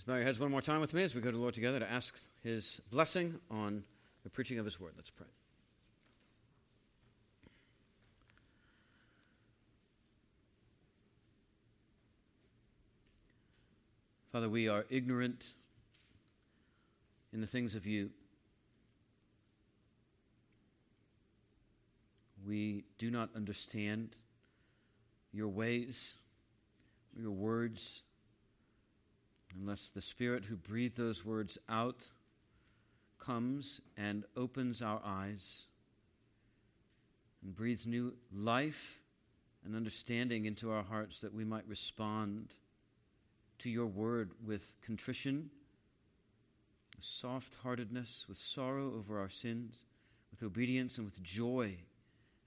Please bow your heads one more time with me as we go to the Lord together to ask His blessing on the preaching of His word. Let's pray. Father, we are ignorant in the things of you. We do not understand your ways, your words, unless the Spirit who breathed those words out comes and opens our eyes and breathes new life and understanding into our hearts that we might respond to your word with contrition, with soft heartedness, with sorrow over our sins, with obedience, and with joy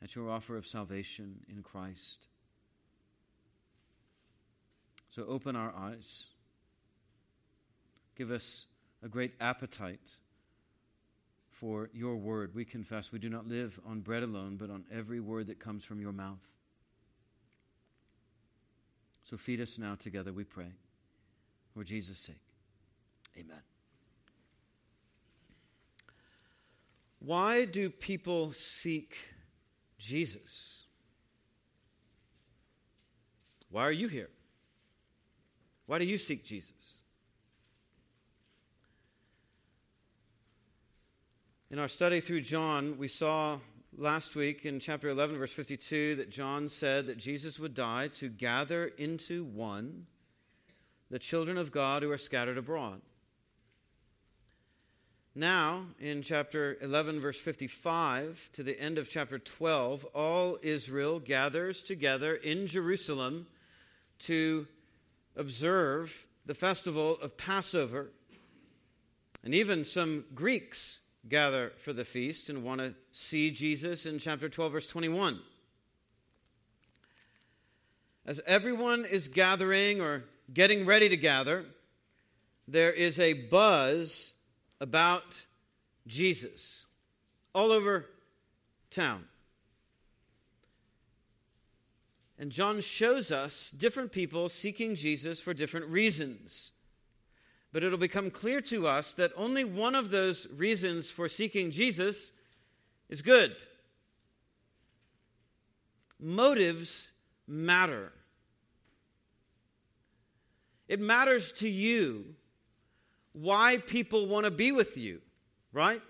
at your offer of salvation in Christ. So open our eyes. Give us a great appetite for your word. We confess we do not live on bread alone, but on every word that comes from your mouth. So feed us now together, we pray. For Jesus' sake. Amen. Why do people seek Jesus? Why are you here? Why do you seek Jesus? In our study through John, we saw last week in chapter 11, verse 52, that John said that Jesus would die to gather into one the children of God who are scattered abroad. Now, in chapter 11, verse 55, to the end of chapter 12, all Israel gathers together in Jerusalem to observe the festival of Passover. And even some Greeks gather for the feast and want to see Jesus in chapter 12, verse 21. As everyone is gathering or getting ready to gather, there is a buzz about Jesus all over town. And John shows us different people seeking Jesus for different reasons. But it'll become clear to us that only one of those reasons for seeking Jesus is good. Motives matter. It matters to you why people want to be with you, right?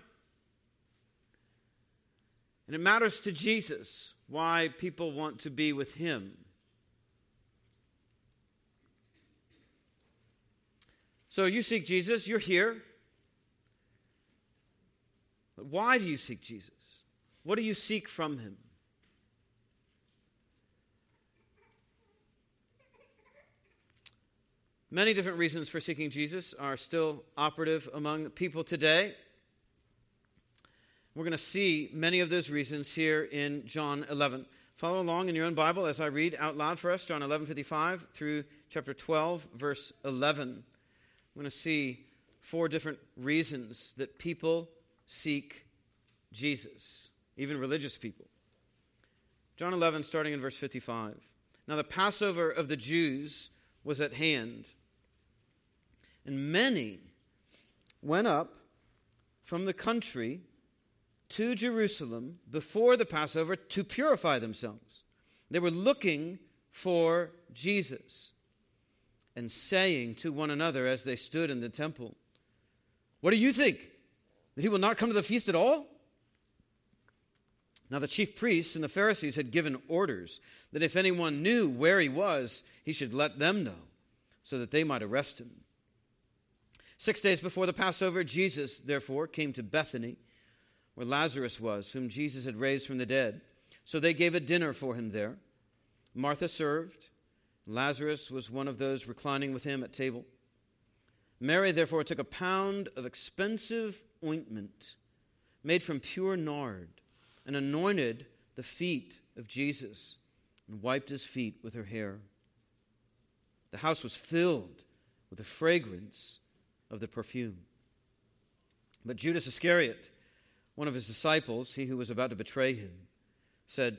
And it matters to Jesus why people want to be with him. So you seek Jesus, you're here. But why do you seek Jesus? What do you seek from him? Many different reasons for seeking Jesus are still operative among people today. We're going to see many of those reasons here in John 11. Follow along in your own Bible as I read out loud for us John 11:55 through chapter 12 verse 11. We're going to see four different reasons that people seek Jesus, even religious people. John 11 starting in verse 55. Now the Passover of the Jews was at hand. And many went up from the country to Jerusalem before the Passover to purify themselves. They were looking for Jesus and saying to one another as they stood in the temple, What do you think? That he will not come to the feast at all? Now, the chief priests and the Pharisees had given orders that if anyone knew where he was, he should let them know, so that they might arrest him. Six days before the Passover, Jesus, therefore, came to Bethany, where Lazarus was, whom Jesus had raised from the dead. So they gave a dinner for him there. Martha served. Lazarus was one of those reclining with him at table. Mary, therefore, took a pound of expensive ointment made from pure nard and anointed the feet of Jesus and wiped his feet with her hair. The house was filled with the fragrance of the perfume. But Judas Iscariot, one of his disciples, he who was about to betray him, said,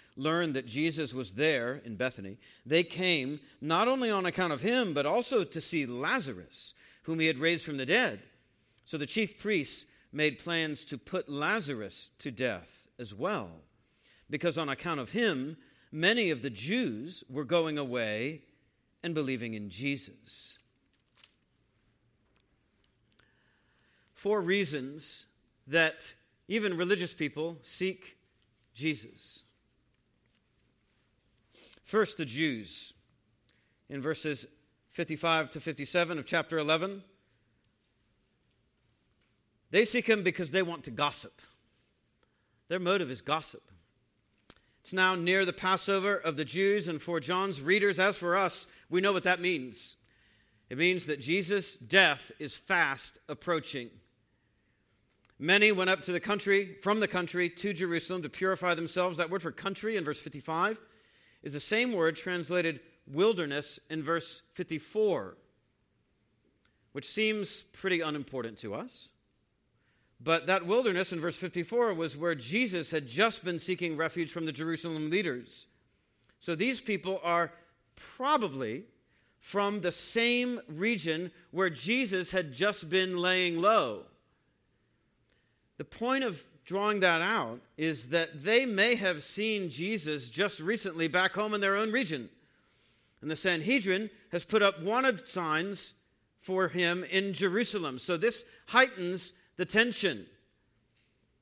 learned that Jesus was there in Bethany, they came not only on account of him, but also to see Lazarus, whom he had raised from the dead. So the chief priests made plans to put Lazarus to death as well, because on account of him, many of the Jews were going away and believing in Jesus. Four reasons that even religious people seek Jesus. First, the Jews. In verses 55 to 57 of chapter 11, they seek him because they want to gossip. Their motive is gossip. It's now near the Passover of the Jews, and for John's readers, as for us, we know what that means. It means that Jesus' death is fast approaching. Many went up to the country, from the country to Jerusalem to purify themselves. That word for country in verse 55 is the same word translated wilderness in verse 54, which seems pretty unimportant to us. But that wilderness in verse 54 was where Jesus had just been seeking refuge from the Jerusalem leaders. So these people are probably from the same region where Jesus had just been laying low. The point of drawing that out is that they may have seen Jesus just recently back home in their own region. And the Sanhedrin has put up wanted signs for him in Jerusalem. So this heightens the tension.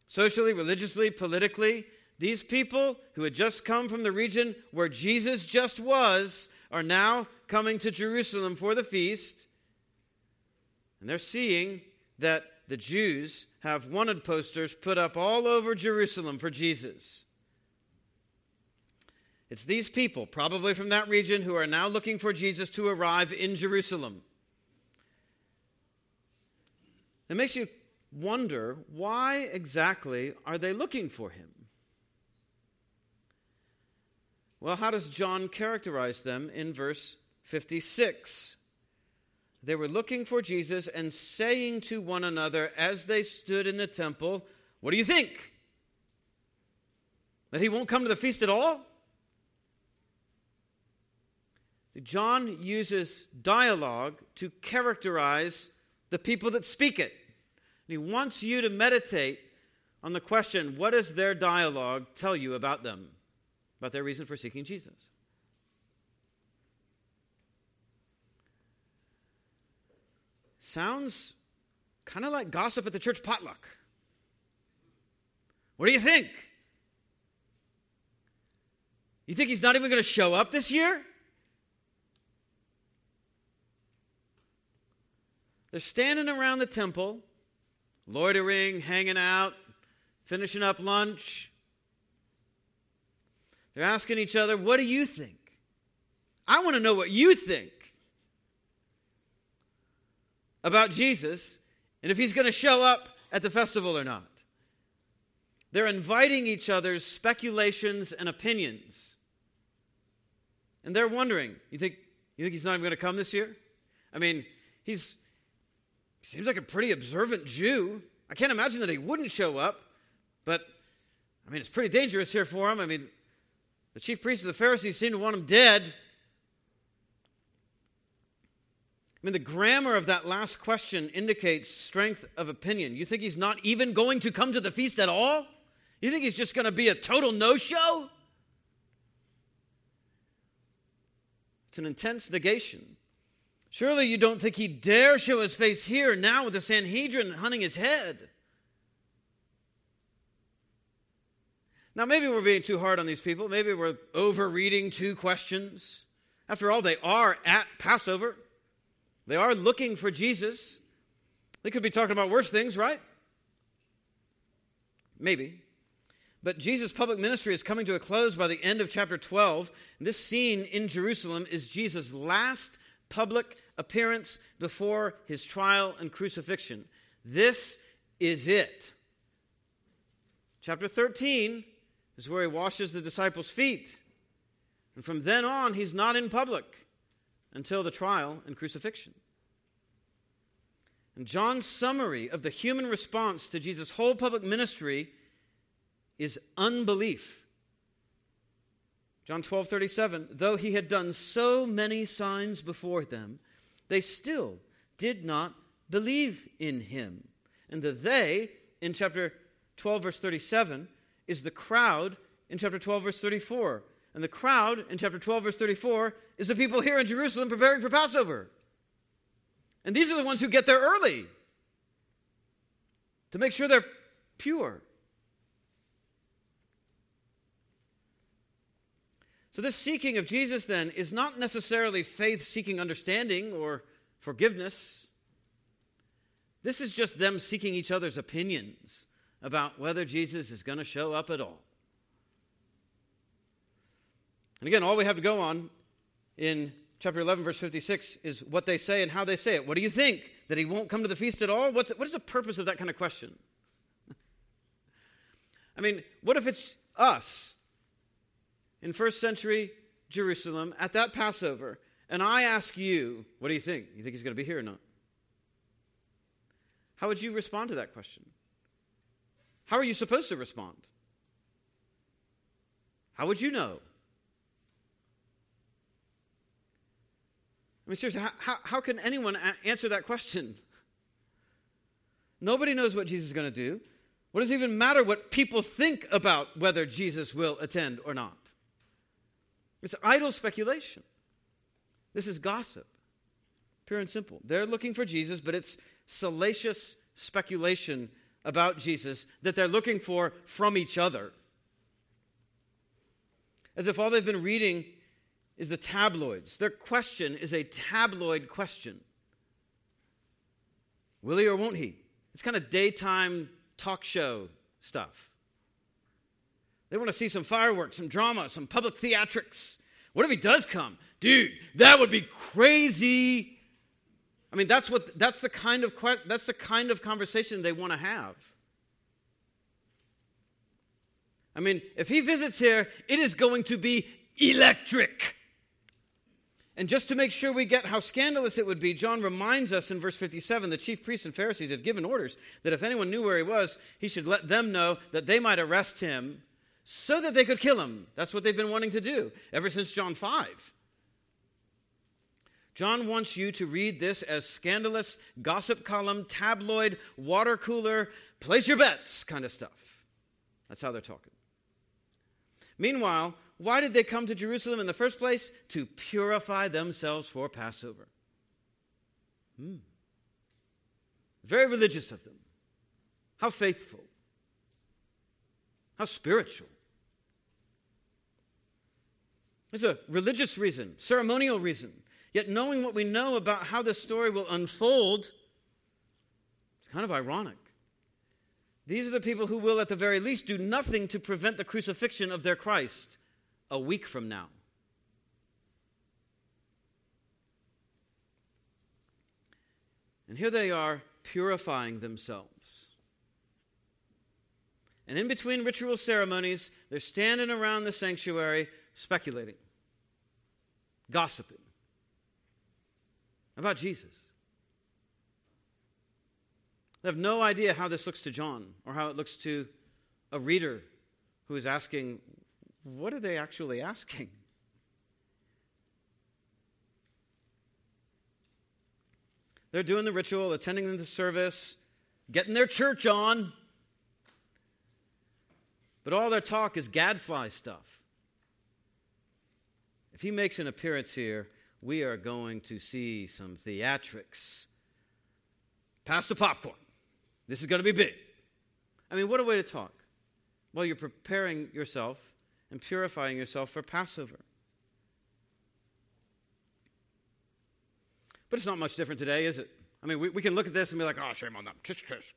Socially, religiously, politically, these people who had just come from the region where Jesus just was are now coming to Jerusalem for the feast. And they're seeing that the Jews have wanted posters put up all over Jerusalem for Jesus. It's these people, probably from that region, who are now looking for Jesus to arrive in Jerusalem. It makes you wonder why exactly are they looking for him? Well, how does John characterize them in verse 56? They were looking for Jesus and saying to one another as they stood in the temple, What do you think? That he won't come to the feast at all? John uses dialogue to characterize the people that speak it. And he wants you to meditate on the question what does their dialogue tell you about them, about their reason for seeking Jesus? Sounds kind of like gossip at the church potluck. What do you think? You think he's not even going to show up this year? They're standing around the temple loitering, hanging out, finishing up lunch. They're asking each other, What do you think? I want to know what you think about Jesus and if he's going to show up at the festival or not. They're inviting each other's speculations and opinions. And they're wondering, you think, you think he's not even going to come this year? I mean, he's Seems like a pretty observant Jew. I can't imagine that he wouldn't show up, but I mean, it's pretty dangerous here for him. I mean, the chief priests and the Pharisees seem to want him dead. I mean, the grammar of that last question indicates strength of opinion. You think he's not even going to come to the feast at all? You think he's just going to be a total no show? It's an intense negation. Surely you don't think he'd dare show his face here now with the Sanhedrin hunting his head. Now, maybe we're being too hard on these people. Maybe we're overreading two questions. After all, they are at Passover, they are looking for Jesus. They could be talking about worse things, right? Maybe. But Jesus' public ministry is coming to a close by the end of chapter 12. This scene in Jerusalem is Jesus' last public appearance before his trial and crucifixion. This is it. Chapter 13 is where he washes the disciples' feet. And from then on, he's not in public until the trial and crucifixion. And John's summary of the human response to Jesus' whole public ministry is unbelief. John 12, 37, though he had done so many signs before them, they still did not believe in him. And the they in chapter 12, verse 37, is the crowd in chapter 12, verse 34. And the crowd in chapter 12, verse 34, is the people here in Jerusalem preparing for Passover. And these are the ones who get there early to make sure they're pure. So, this seeking of Jesus then is not necessarily faith seeking understanding or forgiveness. This is just them seeking each other's opinions about whether Jesus is going to show up at all. And again, all we have to go on in chapter 11, verse 56 is what they say and how they say it. What do you think? That he won't come to the feast at all? What's, what is the purpose of that kind of question? I mean, what if it's us in first century Jerusalem at that Passover, and I ask you, what do you think? You think he's going to be here or not? How would you respond to that question? How are you supposed to respond? How would you know? I mean, seriously, how, how, how can anyone a- answer that question? Nobody knows what Jesus is going to do. What does it even matter what people think about whether Jesus will attend or not? It's idle speculation. This is gossip, pure and simple. They're looking for Jesus, but it's salacious speculation about Jesus that they're looking for from each other. As if all they've been reading is the tabloids. Their question is a tabloid question Will he or won't he? It's kind of daytime talk show stuff. They want to see some fireworks, some drama, some public theatrics. What if he does come? Dude, that would be crazy. I mean, that's what that's the kind of that's the kind of conversation they want to have. I mean, if he visits here, it is going to be electric. And just to make sure we get how scandalous it would be, John reminds us in verse 57 the chief priests and Pharisees had given orders that if anyone knew where he was, he should let them know that they might arrest him so that they could kill him. That's what they've been wanting to do ever since John 5. John wants you to read this as scandalous, gossip column, tabloid, water cooler, place your bets kind of stuff. That's how they're talking. Meanwhile, why did they come to Jerusalem in the first place? To purify themselves for Passover. Hmm. Very religious of them. How faithful. How spiritual. There's a religious reason, ceremonial reason. Yet, knowing what we know about how this story will unfold, it's kind of ironic. These are the people who will, at the very least, do nothing to prevent the crucifixion of their Christ a week from now. And here they are purifying themselves. And in between ritual ceremonies, they're standing around the sanctuary speculating, gossiping about Jesus. They have no idea how this looks to John or how it looks to a reader who is asking, what are they actually asking? They're doing the ritual, attending the service, getting their church on. But all their talk is gadfly stuff. If he makes an appearance here, we are going to see some theatrics. Pass the popcorn. This is going to be big. I mean, what a way to talk. Well, you're preparing yourself and purifying yourself for Passover. But it's not much different today, is it? I mean, we, we can look at this and be like, oh, shame on them. Tisk, tisk.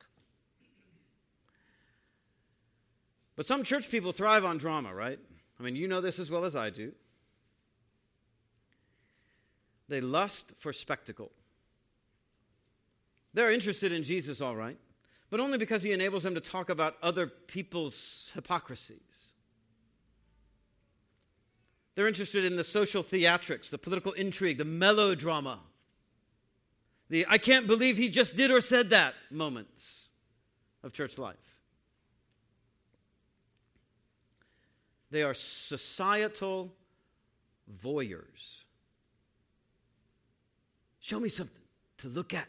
But some church people thrive on drama, right? I mean, you know this as well as I do. They lust for spectacle. They're interested in Jesus, all right, but only because he enables them to talk about other people's hypocrisies. They're interested in the social theatrics, the political intrigue, the melodrama, the I can't believe he just did or said that moments of church life. They are societal voyeurs. Show me something to look at.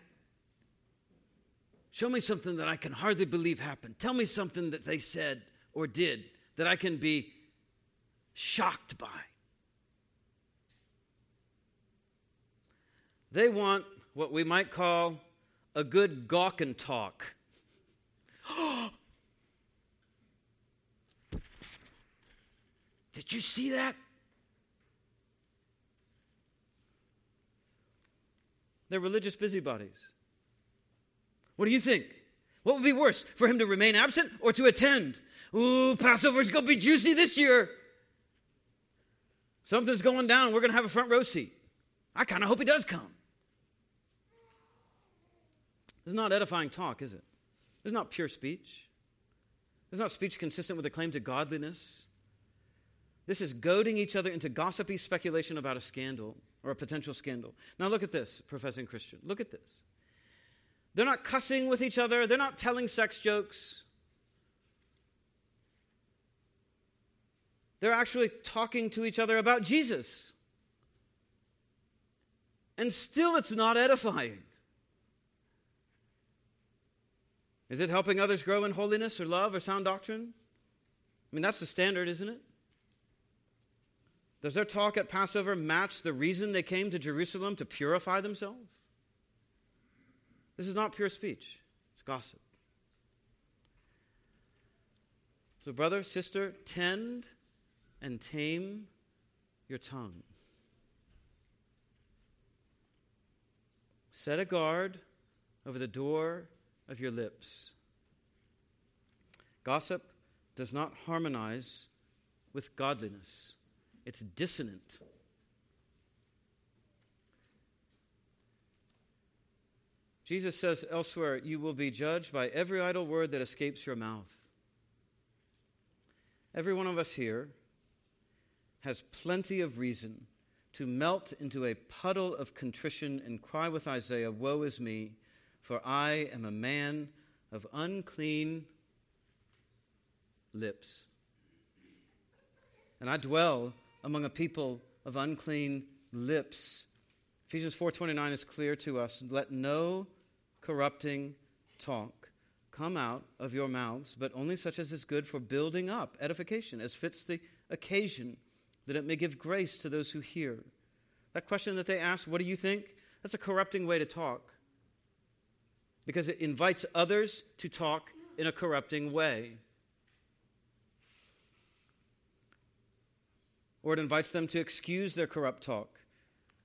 Show me something that I can hardly believe happened. Tell me something that they said or did that I can be shocked by. They want what we might call a good gawk and talk. Did you see that? They're religious busybodies. What do you think? What would be worse, for him to remain absent or to attend? Ooh, Passover's going to be juicy this year. Something's going down. We're going to have a front row seat. I kind of hope he does come. This is not edifying talk, is it? This is not pure speech. This is not speech consistent with a claim to godliness. This is goading each other into gossipy speculation about a scandal or a potential scandal. Now, look at this, professing Christian. Look at this. They're not cussing with each other, they're not telling sex jokes. They're actually talking to each other about Jesus. And still, it's not edifying. Is it helping others grow in holiness or love or sound doctrine? I mean, that's the standard, isn't it? Does their talk at Passover match the reason they came to Jerusalem to purify themselves? This is not pure speech, it's gossip. So, brother, sister, tend and tame your tongue. Set a guard over the door of your lips. Gossip does not harmonize with godliness, it's dissonant. Jesus says elsewhere, You will be judged by every idle word that escapes your mouth. Every one of us here has plenty of reason to melt into a puddle of contrition and cry with Isaiah, Woe is me, for I am a man of unclean lips. And I dwell among a people of unclean lips. Ephesians 4:29 is clear to us, let no corrupting talk come out of your mouths, but only such as is good for building up, edification, as fits the occasion, that it may give grace to those who hear. That question that they ask, what do you think? That's a corrupting way to talk because it invites others to talk in a corrupting way. Or it invites them to excuse their corrupt talk.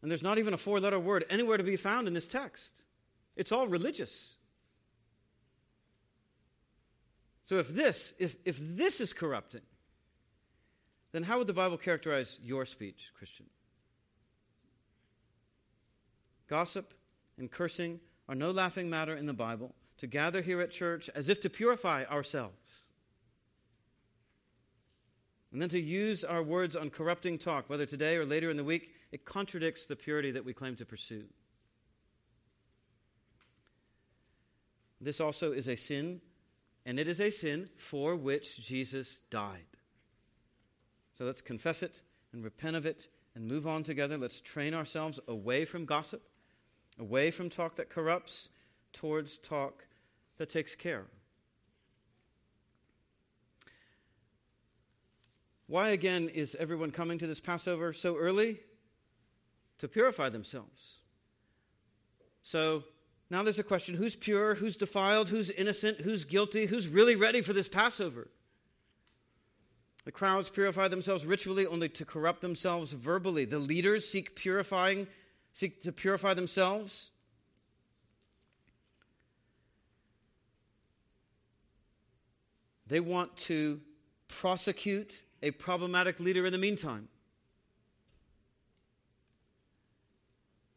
And there's not even a four letter word anywhere to be found in this text. It's all religious. So if this, if, if this is corrupting, then how would the Bible characterize your speech, Christian? Gossip and cursing are no laughing matter in the Bible to gather here at church as if to purify ourselves. And then to use our words on corrupting talk, whether today or later in the week, it contradicts the purity that we claim to pursue. This also is a sin, and it is a sin for which Jesus died. So let's confess it and repent of it and move on together. Let's train ourselves away from gossip away from talk that corrupts towards talk that takes care. Why again is everyone coming to this Passover so early? To purify themselves. So now there's a question who's pure, who's defiled, who's innocent, who's guilty, who's really ready for this Passover? The crowds purify themselves ritually only to corrupt themselves verbally. The leaders seek purifying seek to purify themselves. They want to prosecute a problematic leader in the meantime.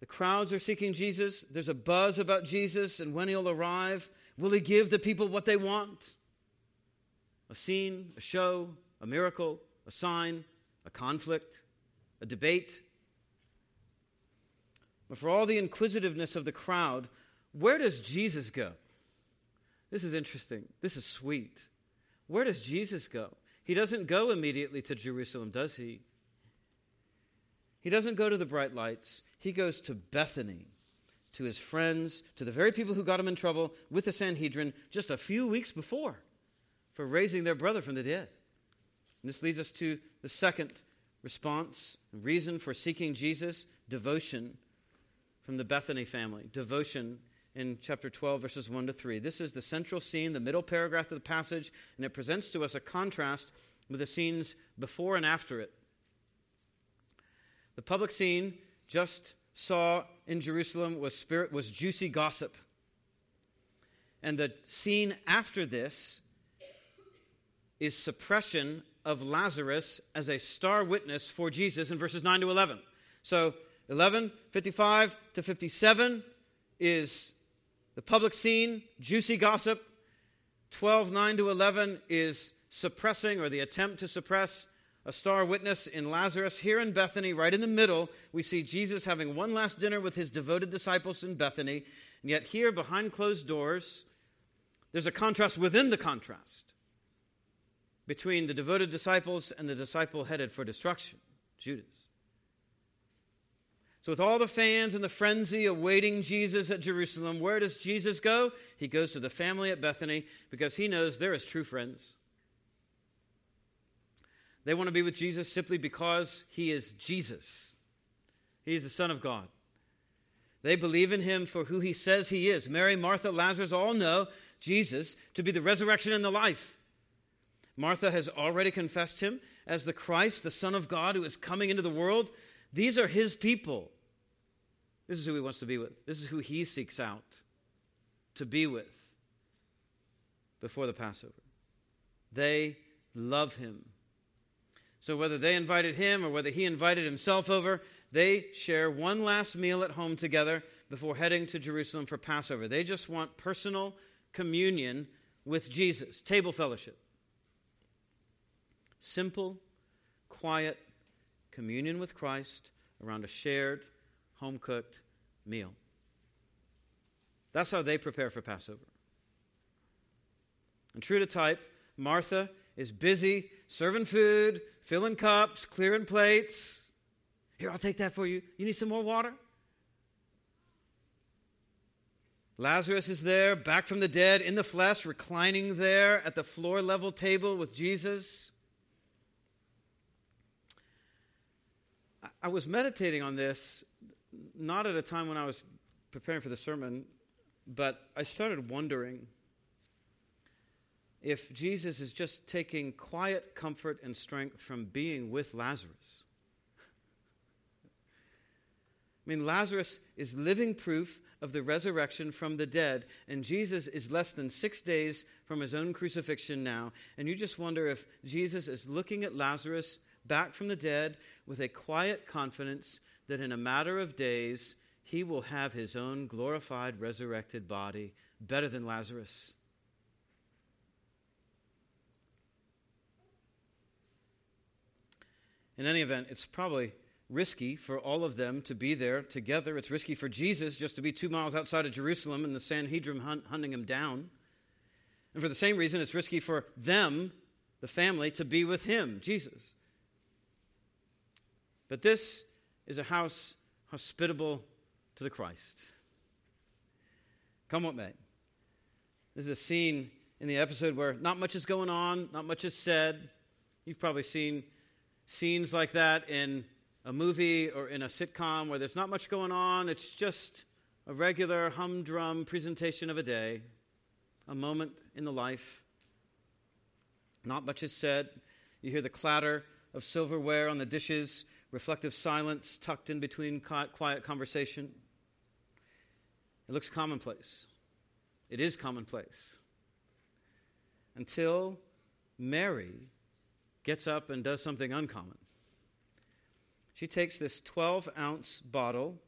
The crowds are seeking Jesus. There's a buzz about Jesus and when he'll arrive. Will he give the people what they want? A scene, a show, a miracle, a sign, a conflict, a debate? But for all the inquisitiveness of the crowd, where does Jesus go? This is interesting. This is sweet. Where does Jesus go? He doesn't go immediately to Jerusalem, does he? He doesn't go to the bright lights. He goes to Bethany, to his friends, to the very people who got him in trouble with the Sanhedrin just a few weeks before for raising their brother from the dead. And this leads us to the second response, reason for seeking Jesus devotion from the Bethany family. Devotion in chapter 12, verses 1 to 3. This is the central scene, the middle paragraph of the passage, and it presents to us a contrast with the scenes before and after it. The public scene just saw in Jerusalem was spirit was juicy gossip. And the scene after this is suppression of Lazarus as a star witness for Jesus in verses 9 to 11. So 11, 55 to 57 is the public scene, juicy gossip. 12, 9 to 11 is suppressing or the attempt to suppress a star witness in Lazarus. Here in Bethany, right in the middle, we see Jesus having one last dinner with his devoted disciples in Bethany. And yet, here behind closed doors, there's a contrast within the contrast between the devoted disciples and the disciple headed for destruction, Judas. So, with all the fans and the frenzy awaiting Jesus at Jerusalem, where does Jesus go? He goes to the family at Bethany because he knows they're his true friends. They want to be with Jesus simply because he is Jesus. He is the Son of God. They believe in him for who he says he is. Mary, Martha, Lazarus all know Jesus to be the resurrection and the life. Martha has already confessed him as the Christ, the Son of God, who is coming into the world. These are his people. This is who he wants to be with. This is who he seeks out to be with before the Passover. They love him. So, whether they invited him or whether he invited himself over, they share one last meal at home together before heading to Jerusalem for Passover. They just want personal communion with Jesus, table fellowship. Simple, quiet communion with Christ around a shared, home cooked meal. That's how they prepare for Passover. And true to type, Martha is busy serving food, filling cups, clearing plates. Here, I'll take that for you. You need some more water? Lazarus is there, back from the dead, in the flesh, reclining there at the floor level table with Jesus. I was meditating on this, not at a time when I was preparing for the sermon, but I started wondering if Jesus is just taking quiet comfort and strength from being with Lazarus. I mean, Lazarus is living proof of the resurrection from the dead, and Jesus is less than six days from his own crucifixion now. And you just wonder if Jesus is looking at Lazarus back from the dead with a quiet confidence that in a matter of days he will have his own glorified, resurrected body better than Lazarus. In any event, it's probably risky for all of them to be there together. It's risky for Jesus just to be two miles outside of Jerusalem and the Sanhedrin hunt, hunting him down. And for the same reason, it's risky for them, the family, to be with him, Jesus. But this is a house hospitable to the Christ. Come what may. This is a scene in the episode where not much is going on, not much is said. You've probably seen scenes like that in a movie or in a sitcom where there's not much going on. It's just a regular humdrum presentation of a day, a moment in the life. Not much is said. You hear the clatter of silverware on the dishes reflective silence tucked in between quiet conversation. It looks commonplace. It is commonplace. Until Mary gets up and does something uncommon. She takes this 12 ounce bottle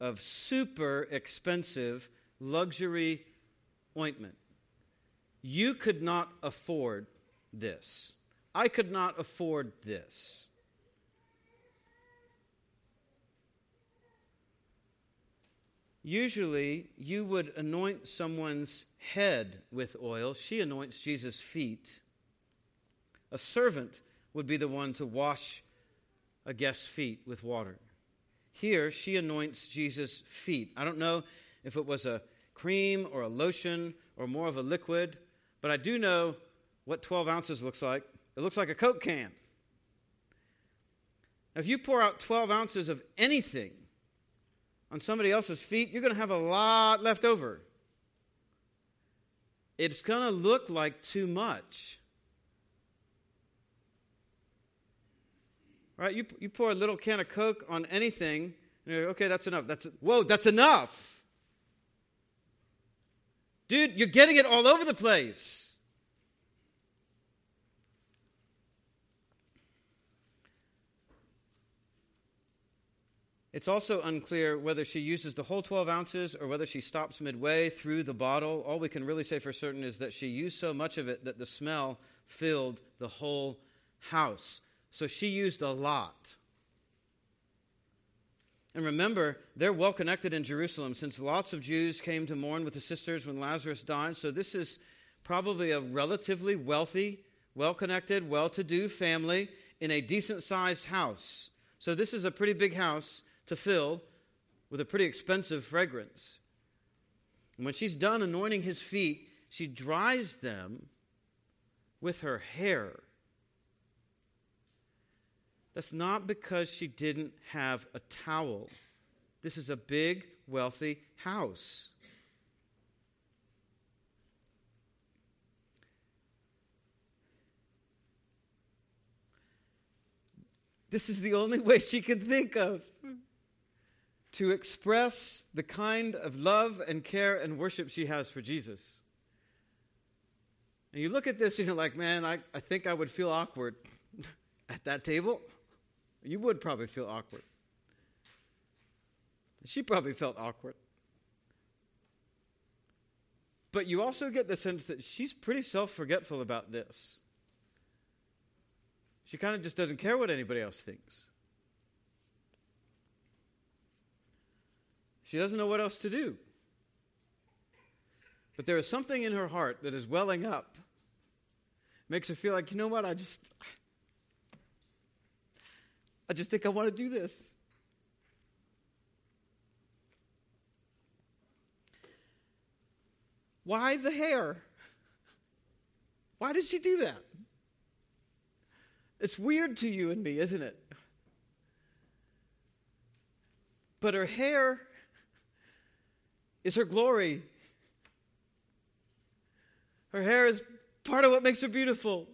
of super expensive luxury ointment. You could not afford this. I could not afford this. Usually, you would anoint someone's head with oil. She anoints Jesus' feet. A servant would be the one to wash a guest's feet with water. Here, she anoints Jesus' feet. I don't know if it was a cream or a lotion or more of a liquid, but I do know what 12 ounces looks like. It looks like a Coke can. If you pour out 12 ounces of anything on somebody else's feet, you're going to have a lot left over. It's going to look like too much. Right? You, you pour a little can of Coke on anything, and you're like, okay, that's enough. That's, whoa, that's enough. Dude, you're getting it all over the place. It's also unclear whether she uses the whole 12 ounces or whether she stops midway through the bottle. All we can really say for certain is that she used so much of it that the smell filled the whole house. So she used a lot. And remember, they're well connected in Jerusalem since lots of Jews came to mourn with the sisters when Lazarus died. So this is probably a relatively wealthy, well connected, well to do family in a decent sized house. So this is a pretty big house to fill with a pretty expensive fragrance. And when she's done anointing his feet, she dries them with her hair. That's not because she didn't have a towel. This is a big, wealthy house. This is the only way she can think of to express the kind of love and care and worship she has for Jesus. And you look at this and you're like, man, I, I think I would feel awkward at that table. You would probably feel awkward. She probably felt awkward. But you also get the sense that she's pretty self forgetful about this. She kind of just doesn't care what anybody else thinks. She doesn't know what else to do. But there is something in her heart that is welling up, makes her feel like, you know what, I just, I just think I want to do this. Why the hair? Why did she do that? It's weird to you and me, isn't it? But her hair is her glory. Her hair is part of what makes her beautiful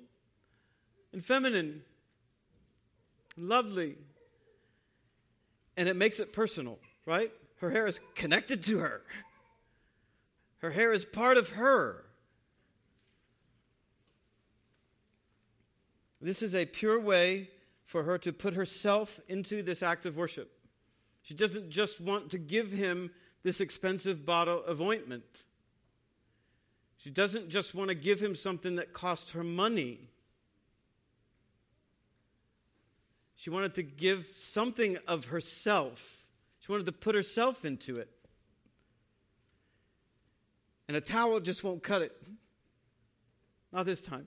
and feminine, and lovely. And it makes it personal, right? Her hair is connected to her. Her hair is part of her. This is a pure way for her to put herself into this act of worship. She doesn't just want to give him this expensive bottle of ointment. She doesn't just want to give him something that cost her money. She wanted to give something of herself. She wanted to put herself into it. And a towel just won't cut it. Not this time.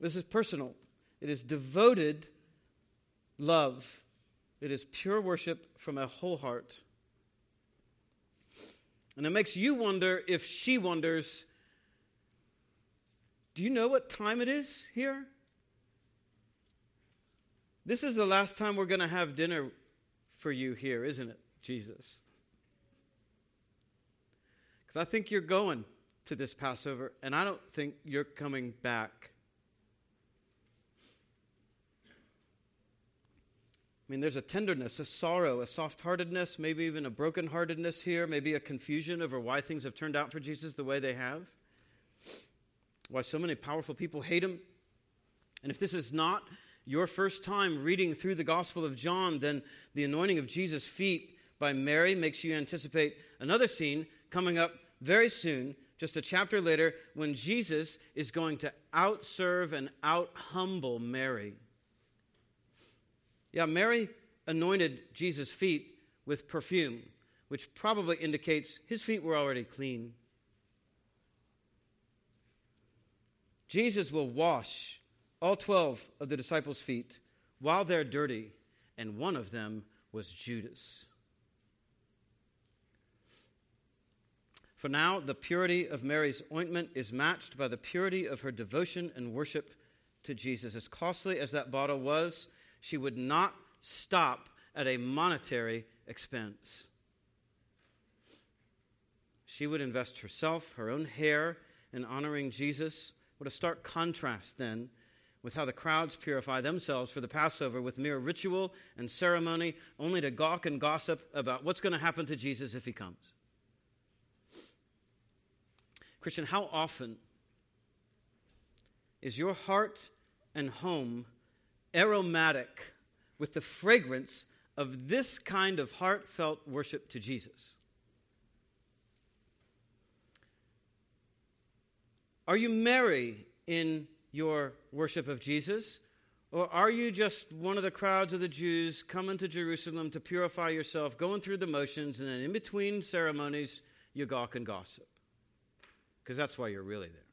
This is personal, it is devoted love it is pure worship from a whole heart. And it makes you wonder if she wonders do you know what time it is here? This is the last time we're going to have dinner for you here, isn't it, Jesus? Because I think you're going to this Passover, and I don't think you're coming back. I mean, there's a tenderness, a sorrow, a soft heartedness, maybe even a broken heartedness here, maybe a confusion over why things have turned out for Jesus the way they have, why so many powerful people hate him. And if this is not your first time reading through the Gospel of John, then the anointing of Jesus' feet by Mary makes you anticipate another scene coming up very soon just a chapter later, when Jesus is going to outserve and out humble Mary. Yeah, Mary anointed Jesus' feet with perfume, which probably indicates his feet were already clean. Jesus will wash all 12 of the disciples' feet while they're dirty, and one of them was Judas. For now, the purity of Mary's ointment is matched by the purity of her devotion and worship to Jesus. As costly as that bottle was, she would not stop at a monetary expense. She would invest herself, her own hair, in honoring Jesus. What a stark contrast, then, with how the crowds purify themselves for the Passover with mere ritual and ceremony, only to gawk and gossip about what's going to happen to Jesus if he comes. Christian, how often is your heart and home aromatic with the fragrance of this kind of heartfelt worship to Jesus? Are you Mary in your worship of Jesus? Or are you just one of the crowds of the Jews coming to Jerusalem to purify yourself, going through the motions, and then in between ceremonies, you gawk and gossip? Because that's why you're really there.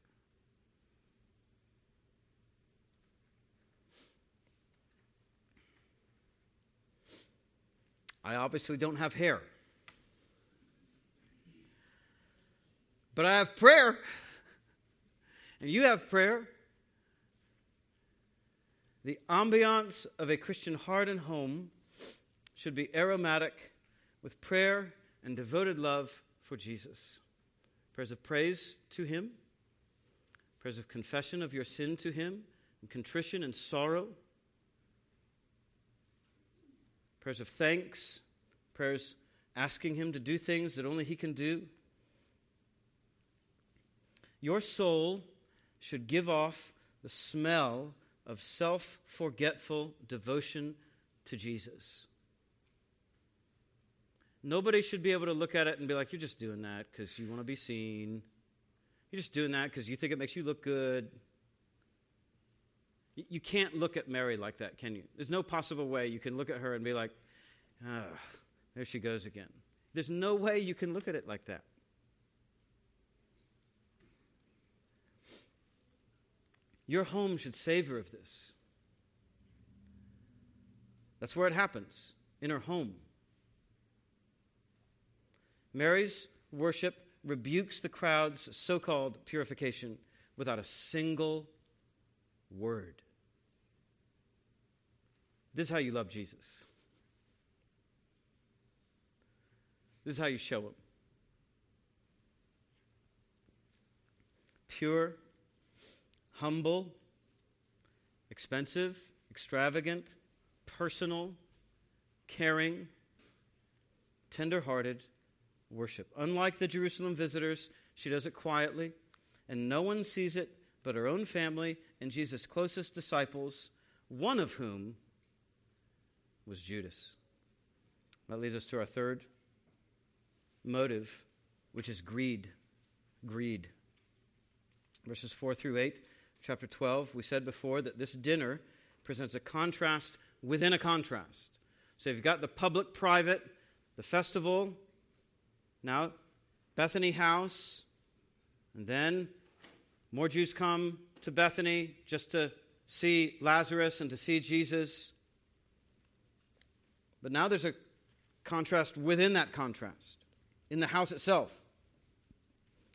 I obviously don't have hair. But I have prayer. And you have prayer. The ambiance of a Christian heart and home should be aromatic with prayer and devoted love for Jesus. Prayers of praise to Him, prayers of confession of your sin to Him, and contrition and sorrow prayers of thanks, prayers asking Him to do things that only He can do. Your soul should give off the smell of self forgetful devotion to Jesus. Nobody should be able to look at it and be like, you're just doing that because you want to be seen. You're just doing that because you think it makes you look good. You can't look at Mary like that, can you? There's no possible way you can look at her and be like, ah, there she goes again. There's no way you can look at it like that. Your home should savor of this. That's where it happens, in her home. Mary's worship rebukes the crowd's so called purification without a single word. This is how you love Jesus. This is how you show him pure, humble, expensive, extravagant, personal, caring, tender hearted worship. Unlike the Jerusalem visitors, she does it quietly, and no one sees it but her own family and Jesus' closest disciples, one of whom was Judas. That leads us to our third motive, which is greed. Greed. Verses 4 through 8, chapter 12, we said before that this dinner presents a contrast within a contrast. So you've got the public private, the festival, now Bethany house, and then more Jews come to Bethany just to see Lazarus and to see Jesus. But now there's a contrast within that contrast in the house itself.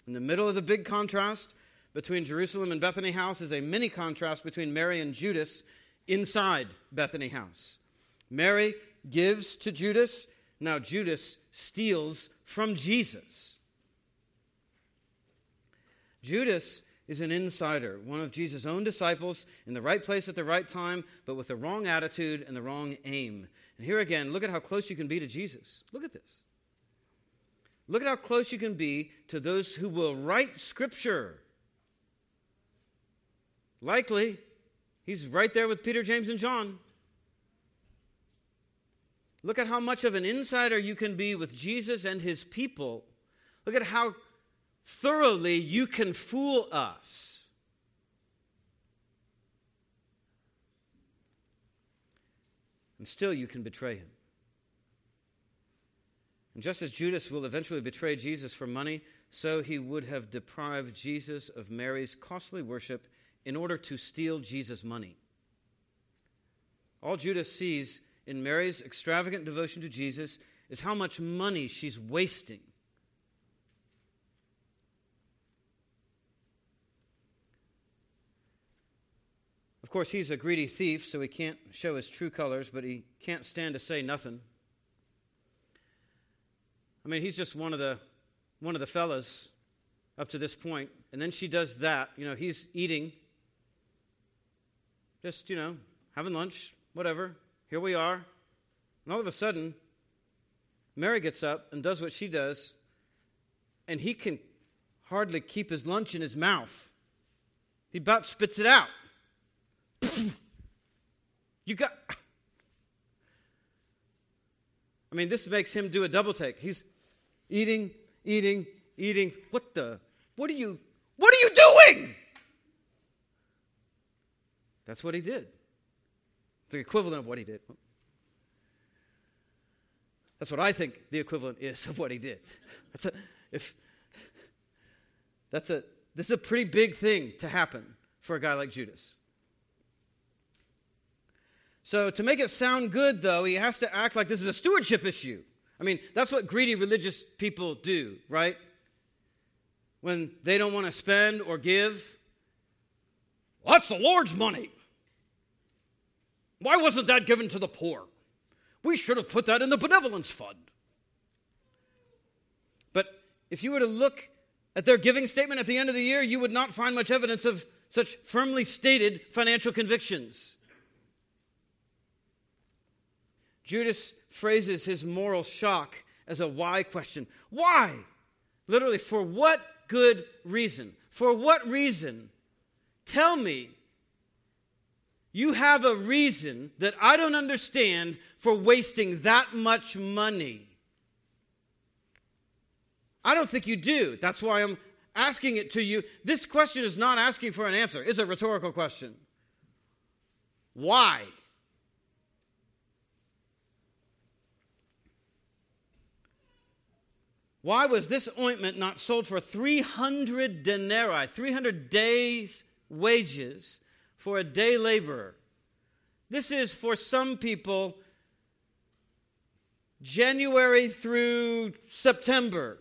In the middle of the big contrast between Jerusalem and Bethany house is a mini contrast between Mary and Judas inside Bethany house. Mary gives to Judas, now Judas steals from Jesus. Judas is an insider, one of Jesus' own disciples, in the right place at the right time, but with the wrong attitude and the wrong aim. And here again, look at how close you can be to Jesus. Look at this. Look at how close you can be to those who will write Scripture. Likely, he's right there with Peter, James, and John. Look at how much of an insider you can be with Jesus and his people. Look at how thoroughly you can fool us. And still you can betray him. And just as Judas will eventually betray Jesus for money, so he would have deprived Jesus of Mary's costly worship in order to steal Jesus' money. All Judas sees in Mary's extravagant devotion to Jesus is how much money she's wasting. Of course, he's a greedy thief, so he can't show his true colors, but he can't stand to say nothing. I mean, he's just one of the one of the fellas up to this point, and then she does that. You know, he's eating, just you know, having lunch, whatever. Here we are, and all of a sudden, Mary gets up and does what she does, and he can hardly keep his lunch in his mouth. He about spits it out. You got. I mean, this makes him do a double take. He's eating, eating, eating. What the? What are you? What are you doing? That's what he did. It's the equivalent of what he did. That's what I think the equivalent is of what he did. That's a, if, that's a, this is a pretty big thing to happen for a guy like Judas. So, to make it sound good, though, he has to act like this is a stewardship issue. I mean, that's what greedy religious people do, right? When they don't want to spend or give. That's the Lord's money. Why wasn't that given to the poor? We should have put that in the benevolence fund. But if you were to look at their giving statement at the end of the year, you would not find much evidence of such firmly stated financial convictions. Judas phrases his moral shock as a why question. Why? Literally, for what good reason? For what reason? Tell me you have a reason that I don't understand for wasting that much money. I don't think you do. That's why I'm asking it to you. This question is not asking for an answer, it's a rhetorical question. Why? Why was this ointment not sold for 300 denarii, 300 days' wages? for a day laborer. This is for some people January through September.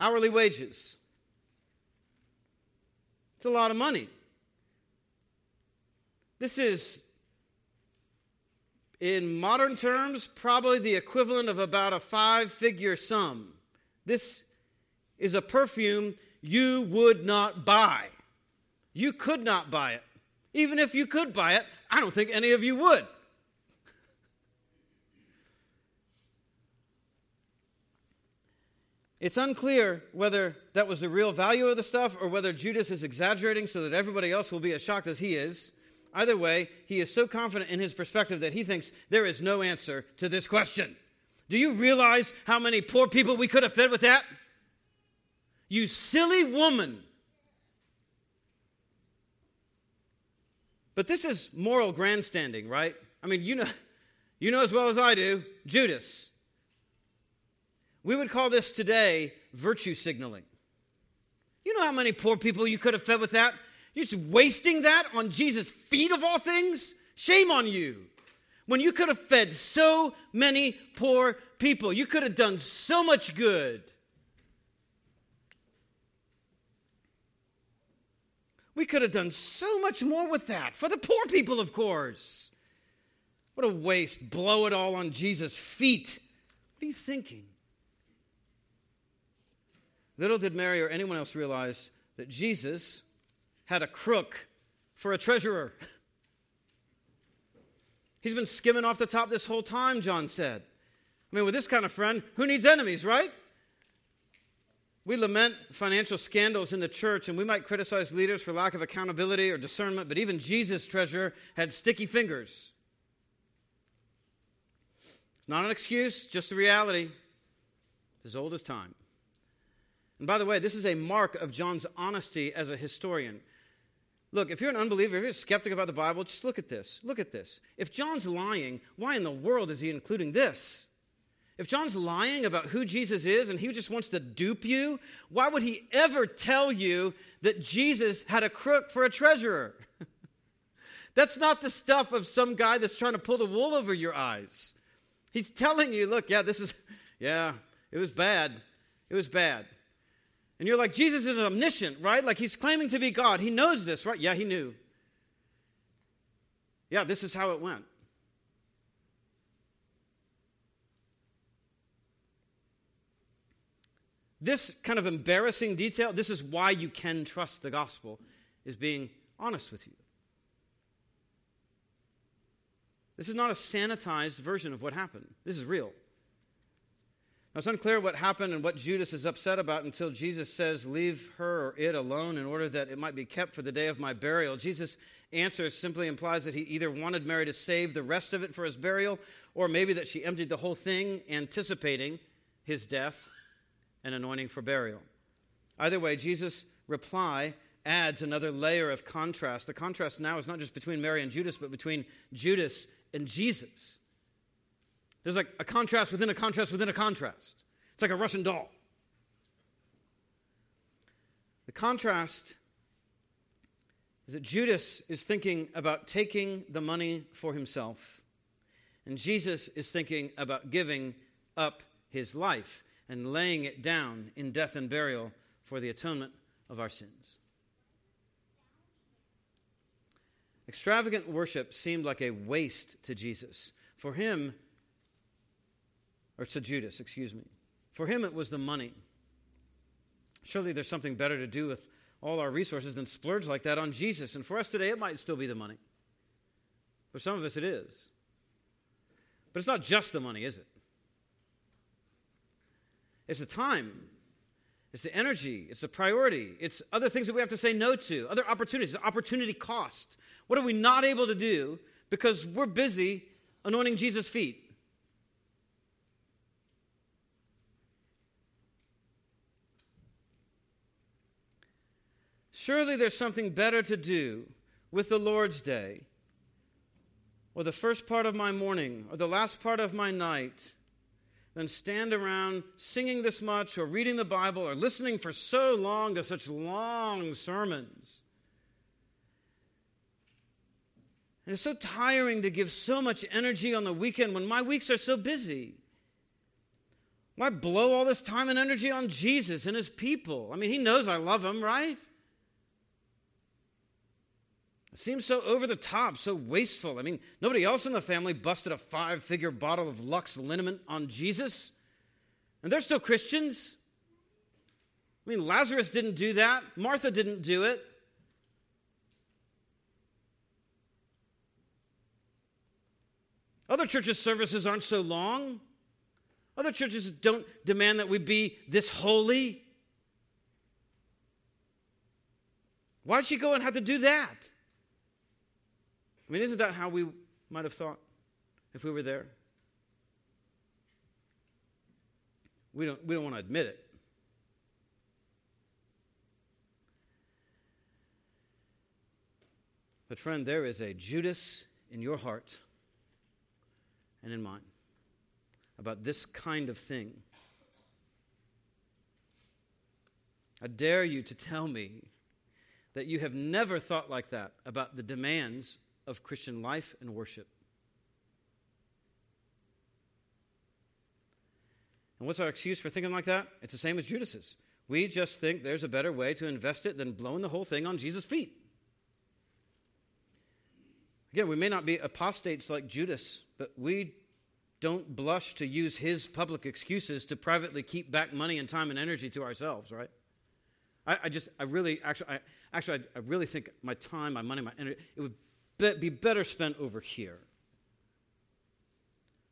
Hourly wages. It's a lot of money. This is, in modern terms, probably the equivalent of about a five figure sum. This is a perfume you would not buy. You could not buy it. Even if you could buy it, I don't think any of you would. It's unclear whether that was the real value of the stuff or whether Judas is exaggerating so that everybody else will be as shocked as he is. Either way, he is so confident in his perspective that he thinks there is no answer to this question. Do you realize how many poor people we could have fed with that? You silly woman. But this is moral grandstanding, right? I mean, you know, you know as well as I do, Judas. We would call this today virtue signaling. You know how many poor people you could have fed with that? You're just wasting that on Jesus' feet of all things? Shame on you. When you could have fed so many poor people, you could have done so much good. We could have done so much more with that for the poor people, of course. What a waste. Blow it all on Jesus' feet. What are you thinking? Little did Mary or anyone else realize that Jesus had a crook for a treasurer. He's been skimming off the top this whole time, John said. I mean, with this kind of friend, who needs enemies, right? We lament financial scandals in the church, and we might criticize leaders for lack of accountability or discernment, but even Jesus' treasurer had sticky fingers. It's not an excuse, just a reality. It's as old as time. And by the way, this is a mark of John's honesty as a historian. Look, if you're an unbeliever, if you're a skeptic about the Bible, just look at this. Look at this. If John's lying, why in the world is he including this? If John's lying about who Jesus is and he just wants to dupe you, why would he ever tell you that Jesus had a crook for a treasurer? that's not the stuff of some guy that's trying to pull the wool over your eyes. He's telling you, look, yeah, this is, yeah, it was bad. It was bad. And you're like, Jesus is omniscient, right? Like he's claiming to be God. He knows this, right? Yeah, he knew. Yeah, this is how it went. This kind of embarrassing detail, this is why you can trust the gospel, is being honest with you. This is not a sanitized version of what happened. This is real. Now, it's unclear what happened and what Judas is upset about until Jesus says, Leave her or it alone in order that it might be kept for the day of my burial. Jesus' answer simply implies that he either wanted Mary to save the rest of it for his burial, or maybe that she emptied the whole thing, anticipating his death and anointing for burial. Either way, Jesus' reply adds another layer of contrast. The contrast now is not just between Mary and Judas, but between Judas and Jesus. There's like a contrast within a contrast within a contrast. It's like a Russian doll. The contrast is that Judas is thinking about taking the money for himself, and Jesus is thinking about giving up his life and laying it down in death and burial for the atonement of our sins. Extravagant worship seemed like a waste to Jesus. For him, or to Judas, excuse me. For him, it was the money. Surely there's something better to do with all our resources than splurge like that on Jesus. And for us today, it might still be the money. For some of us, it is. But it's not just the money, is it? It's the time, it's the energy, it's the priority, it's other things that we have to say no to, other opportunities, opportunity cost. What are we not able to do because we're busy anointing Jesus' feet? Surely there's something better to do with the Lord's day, or the first part of my morning, or the last part of my night, than stand around singing this much, or reading the Bible, or listening for so long to such long sermons. And it's so tiring to give so much energy on the weekend when my weeks are so busy. Why blow all this time and energy on Jesus and his people? I mean, he knows I love him, right? Seems so over the top, so wasteful. I mean, nobody else in the family busted a five figure bottle of Lux liniment on Jesus. And they're still Christians. I mean, Lazarus didn't do that, Martha didn't do it. Other churches' services aren't so long. Other churches don't demand that we be this holy. Why'd she go and have to do that? I mean, isn't that how we might have thought if we were there? We don't, we don't want to admit it. But, friend, there is a Judas in your heart and in mine about this kind of thing. I dare you to tell me that you have never thought like that about the demands of Christian life and worship. And what's our excuse for thinking like that? It's the same as Judas's. We just think there's a better way to invest it than blowing the whole thing on Jesus' feet. Again, we may not be apostates like Judas, but we don't blush to use his public excuses to privately keep back money and time and energy to ourselves, right? I, I just, I really, actually, I, actually, I, I really think my time, my money, my energy, it would be better spent over here.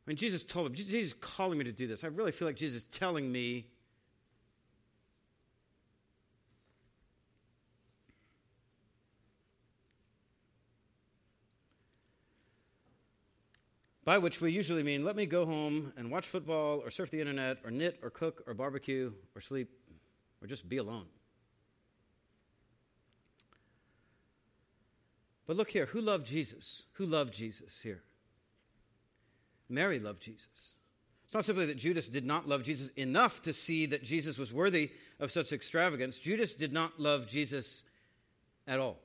I mean, Jesus told him, Jesus is calling me to do this. I really feel like Jesus is telling me by which we usually mean let me go home and watch football or surf the internet or knit or cook or barbecue or sleep or just be alone. But look here who loved Jesus? Who loved Jesus here? Mary loved Jesus. It's not simply that Judas did not love Jesus enough to see that Jesus was worthy of such extravagance. Judas did not love Jesus at all.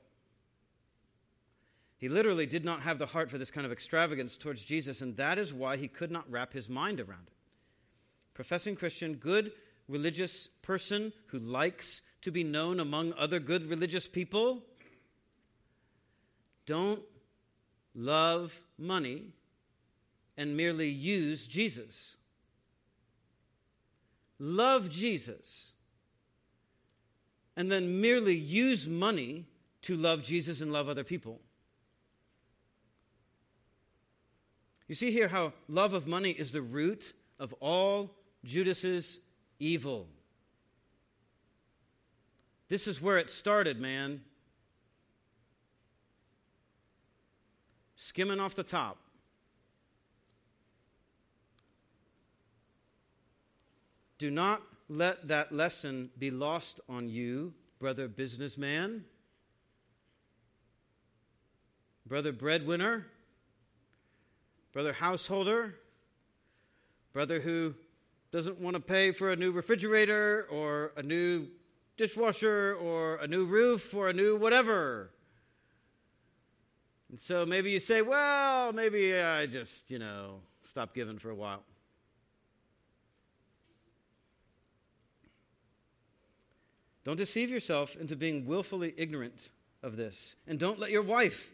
He literally did not have the heart for this kind of extravagance towards Jesus, and that is why he could not wrap his mind around it. Professing Christian, good religious person who likes to be known among other good religious people, don't love money and merely use Jesus. Love Jesus and then merely use money to love Jesus and love other people. You see here how love of money is the root of all Judas's evil. This is where it started, man. Skimming off the top. Do not let that lesson be lost on you, brother businessman, brother breadwinner, brother householder, brother who doesn't want to pay for a new refrigerator or a new dishwasher or a new roof or a new whatever. And so maybe you say, well, maybe I just, you know, stop giving for a while. Don't deceive yourself into being willfully ignorant of this. And don't let your wife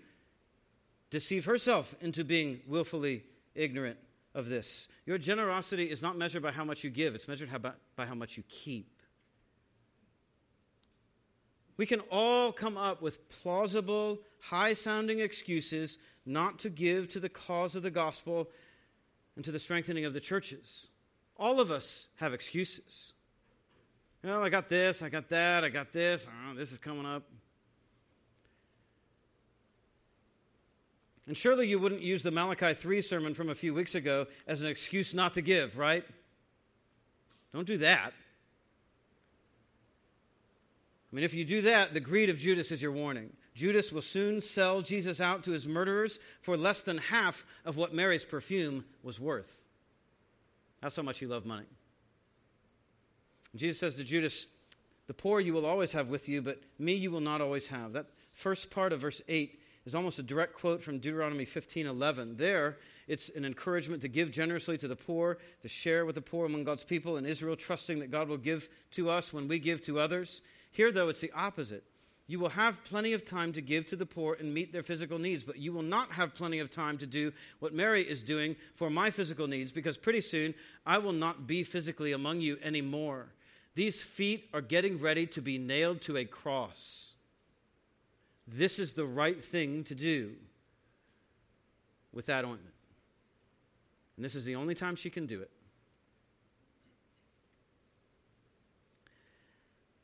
deceive herself into being willfully ignorant of this. Your generosity is not measured by how much you give, it's measured by how much you keep. We can all come up with plausible, high sounding excuses not to give to the cause of the gospel and to the strengthening of the churches. All of us have excuses. Well, I got this, I got that, I got this, oh, this is coming up. And surely you wouldn't use the Malachi 3 sermon from a few weeks ago as an excuse not to give, right? Don't do that. I mean, if you do that, the greed of Judas is your warning. Judas will soon sell Jesus out to his murderers for less than half of what Mary's perfume was worth. That's how much he loved money. Jesus says to Judas, The poor you will always have with you, but me you will not always have. That first part of verse 8 is almost a direct quote from Deuteronomy 15:11. There, it's an encouragement to give generously to the poor, to share with the poor among God's people in Israel, trusting that God will give to us when we give to others. Here, though, it's the opposite. You will have plenty of time to give to the poor and meet their physical needs, but you will not have plenty of time to do what Mary is doing for my physical needs because pretty soon I will not be physically among you anymore. These feet are getting ready to be nailed to a cross. This is the right thing to do with that ointment. And this is the only time she can do it.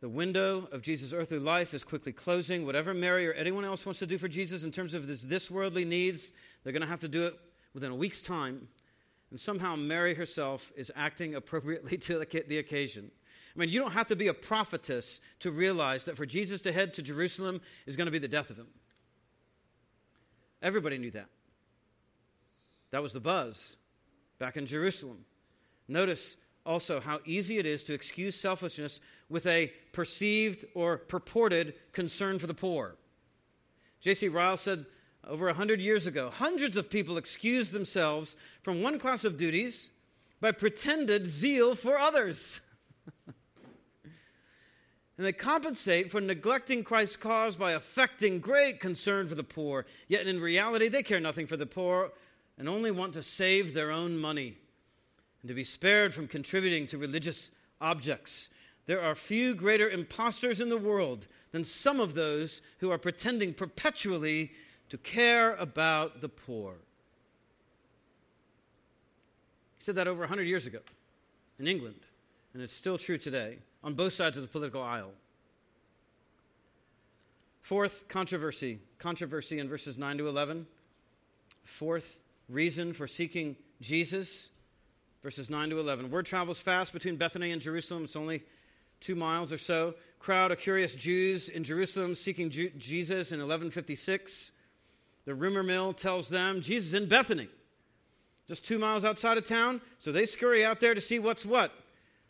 The window of Jesus' earthly life is quickly closing. Whatever Mary or anyone else wants to do for Jesus in terms of this, this worldly needs, they're going to have to do it within a week's time. And somehow Mary herself is acting appropriately to the occasion. I mean, you don't have to be a prophetess to realize that for Jesus to head to Jerusalem is going to be the death of him. Everybody knew that. That was the buzz back in Jerusalem. Notice also how easy it is to excuse selfishness with a perceived or purported concern for the poor. J.C. Ryle said over a hundred years ago hundreds of people excuse themselves from one class of duties by pretended zeal for others. And they compensate for neglecting Christ's cause by affecting great concern for the poor. Yet in reality, they care nothing for the poor and only want to save their own money and to be spared from contributing to religious objects. There are few greater impostors in the world than some of those who are pretending perpetually to care about the poor. He said that over 100 years ago in England, and it's still true today on both sides of the political aisle. Fourth controversy, controversy in verses 9 to 11. Fourth reason for seeking Jesus. Verses 9 to 11. Word travels fast between Bethany and Jerusalem. It's only two miles or so. Crowd of curious Jews in Jerusalem seeking Ju- Jesus in 1156. The rumor mill tells them Jesus in Bethany, just two miles outside of town. So they scurry out there to see what's what.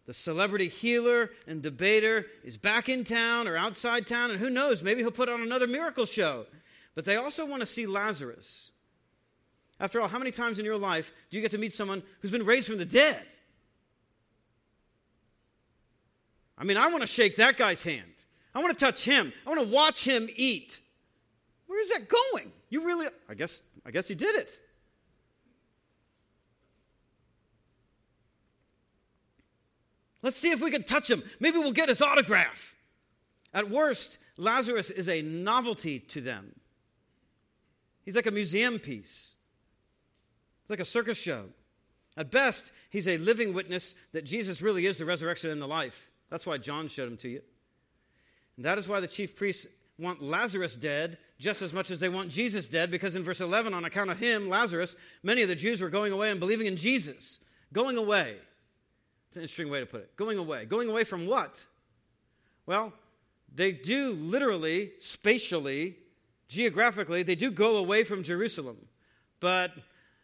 The celebrity healer and debater is back in town or outside town, and who knows, maybe he'll put on another miracle show. But they also want to see Lazarus. After all, how many times in your life do you get to meet someone who's been raised from the dead? I mean, I want to shake that guy's hand. I want to touch him. I want to watch him eat. Where is that going? You really I guess I guess he did it. Let's see if we can touch him. Maybe we'll get his autograph. At worst, Lazarus is a novelty to them. He's like a museum piece. It's like a circus show. At best, he's a living witness that Jesus really is the resurrection and the life. That's why John showed him to you. And that is why the chief priests want Lazarus dead just as much as they want Jesus dead, because in verse 11, on account of him, Lazarus, many of the Jews were going away and believing in Jesus. Going away. It's an interesting way to put it. Going away. Going away from what? Well, they do literally, spatially, geographically, they do go away from Jerusalem. But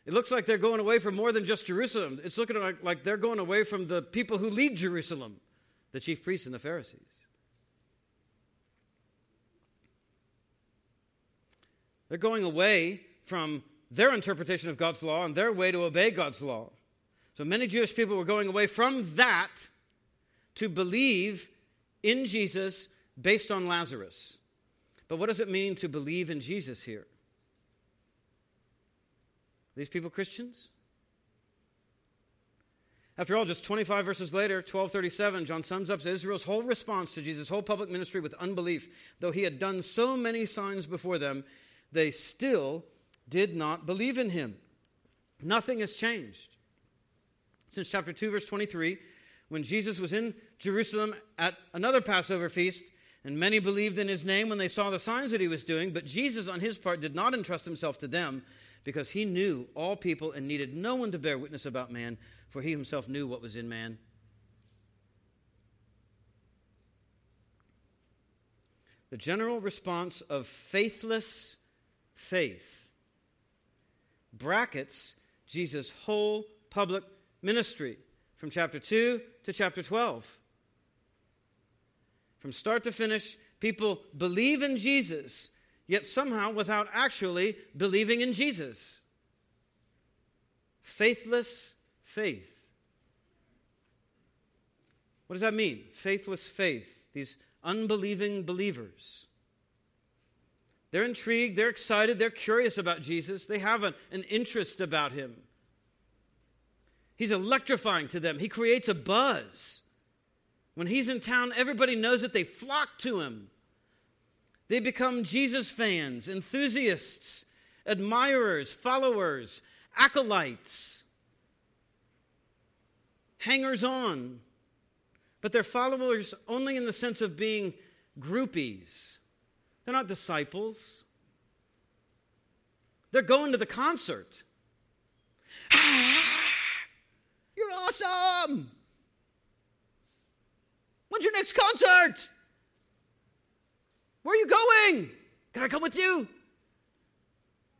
it looks like they're going away from more than just Jerusalem. It's looking like, like they're going away from the people who lead Jerusalem, the chief priests and the Pharisees. They're going away from their interpretation of God's law and their way to obey God's law. So many Jewish people were going away from that to believe in Jesus based on Lazarus. But what does it mean to believe in Jesus here? These people Christians? After all, just 25 verses later, 1237, John sums up Israel's whole response to Jesus' whole public ministry with unbelief. Though he had done so many signs before them, they still did not believe in him. Nothing has changed. Since chapter 2, verse 23, when Jesus was in Jerusalem at another Passover feast, and many believed in his name when they saw the signs that he was doing, but Jesus, on his part, did not entrust himself to them because he knew all people and needed no one to bear witness about man, for he himself knew what was in man. The general response of faithless faith brackets Jesus' whole public ministry from chapter 2 to chapter 12. From start to finish, people believe in Jesus, yet somehow without actually believing in Jesus. Faithless faith. What does that mean? Faithless faith. These unbelieving believers. They're intrigued, they're excited, they're curious about Jesus, they have an, an interest about him. He's electrifying to them, he creates a buzz. When he's in town, everybody knows that they flock to him. They become Jesus fans, enthusiasts, admirers, followers, acolytes, hangers on. But they're followers only in the sense of being groupies. They're not disciples. They're going to the concert. You're awesome! When's your next concert? Where are you going? Can I come with you?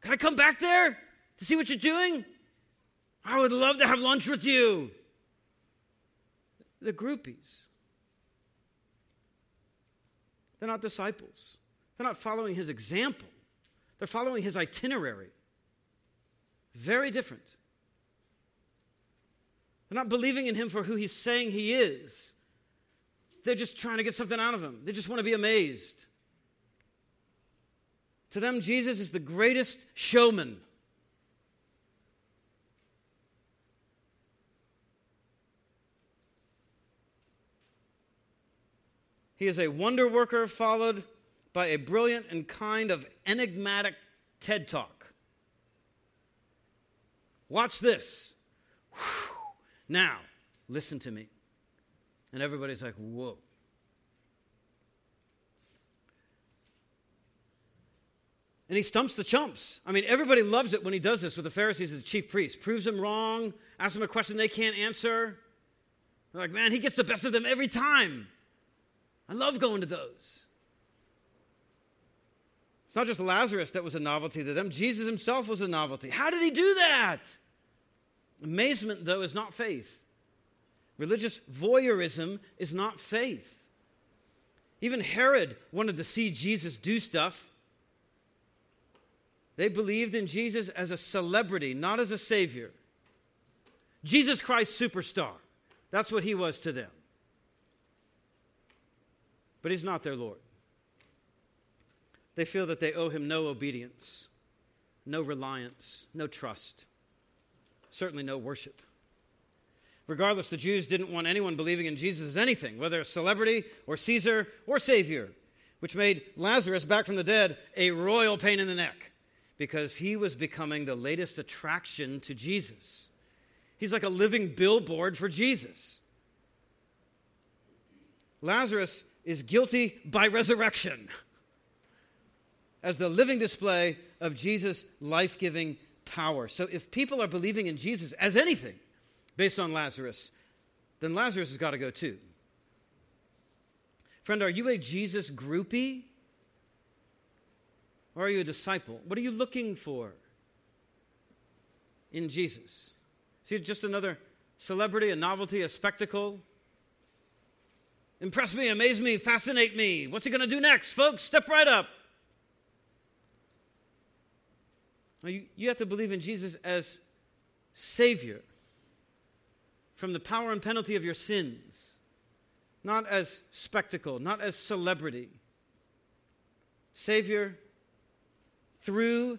Can I come back there to see what you're doing? I would love to have lunch with you. The groupies. They're not disciples. They're not following his example. They're following his itinerary. Very different. They're not believing in him for who he's saying he is. They're just trying to get something out of him. They just want to be amazed. To them, Jesus is the greatest showman. He is a wonder worker followed by a brilliant and kind of enigmatic TED talk. Watch this. Now, listen to me. And everybody's like, whoa. And he stumps the chumps. I mean, everybody loves it when he does this with the Pharisees and the chief priests. Proves them wrong, asks them a question they can't answer. They're like, man, he gets the best of them every time. I love going to those. It's not just Lazarus that was a novelty to them, Jesus himself was a novelty. How did he do that? Amazement, though, is not faith. Religious voyeurism is not faith. Even Herod wanted to see Jesus do stuff. They believed in Jesus as a celebrity, not as a savior. Jesus Christ superstar. That's what he was to them. But he's not their Lord. They feel that they owe him no obedience, no reliance, no trust, certainly no worship. Regardless, the Jews didn't want anyone believing in Jesus as anything, whether a celebrity or Caesar or Savior, which made Lazarus back from the dead a royal pain in the neck because he was becoming the latest attraction to Jesus. He's like a living billboard for Jesus. Lazarus is guilty by resurrection as the living display of Jesus' life giving power. So if people are believing in Jesus as anything based on Lazarus, then Lazarus has got to go too. Friend, are you a Jesus groupie? Or are you a disciple? What are you looking for in Jesus? Is he just another celebrity, a novelty, a spectacle? Impress me, amaze me, fascinate me. What's he going to do next, folks? Step right up. You, you have to believe in Jesus as Savior from the power and penalty of your sins, not as spectacle, not as celebrity. Savior through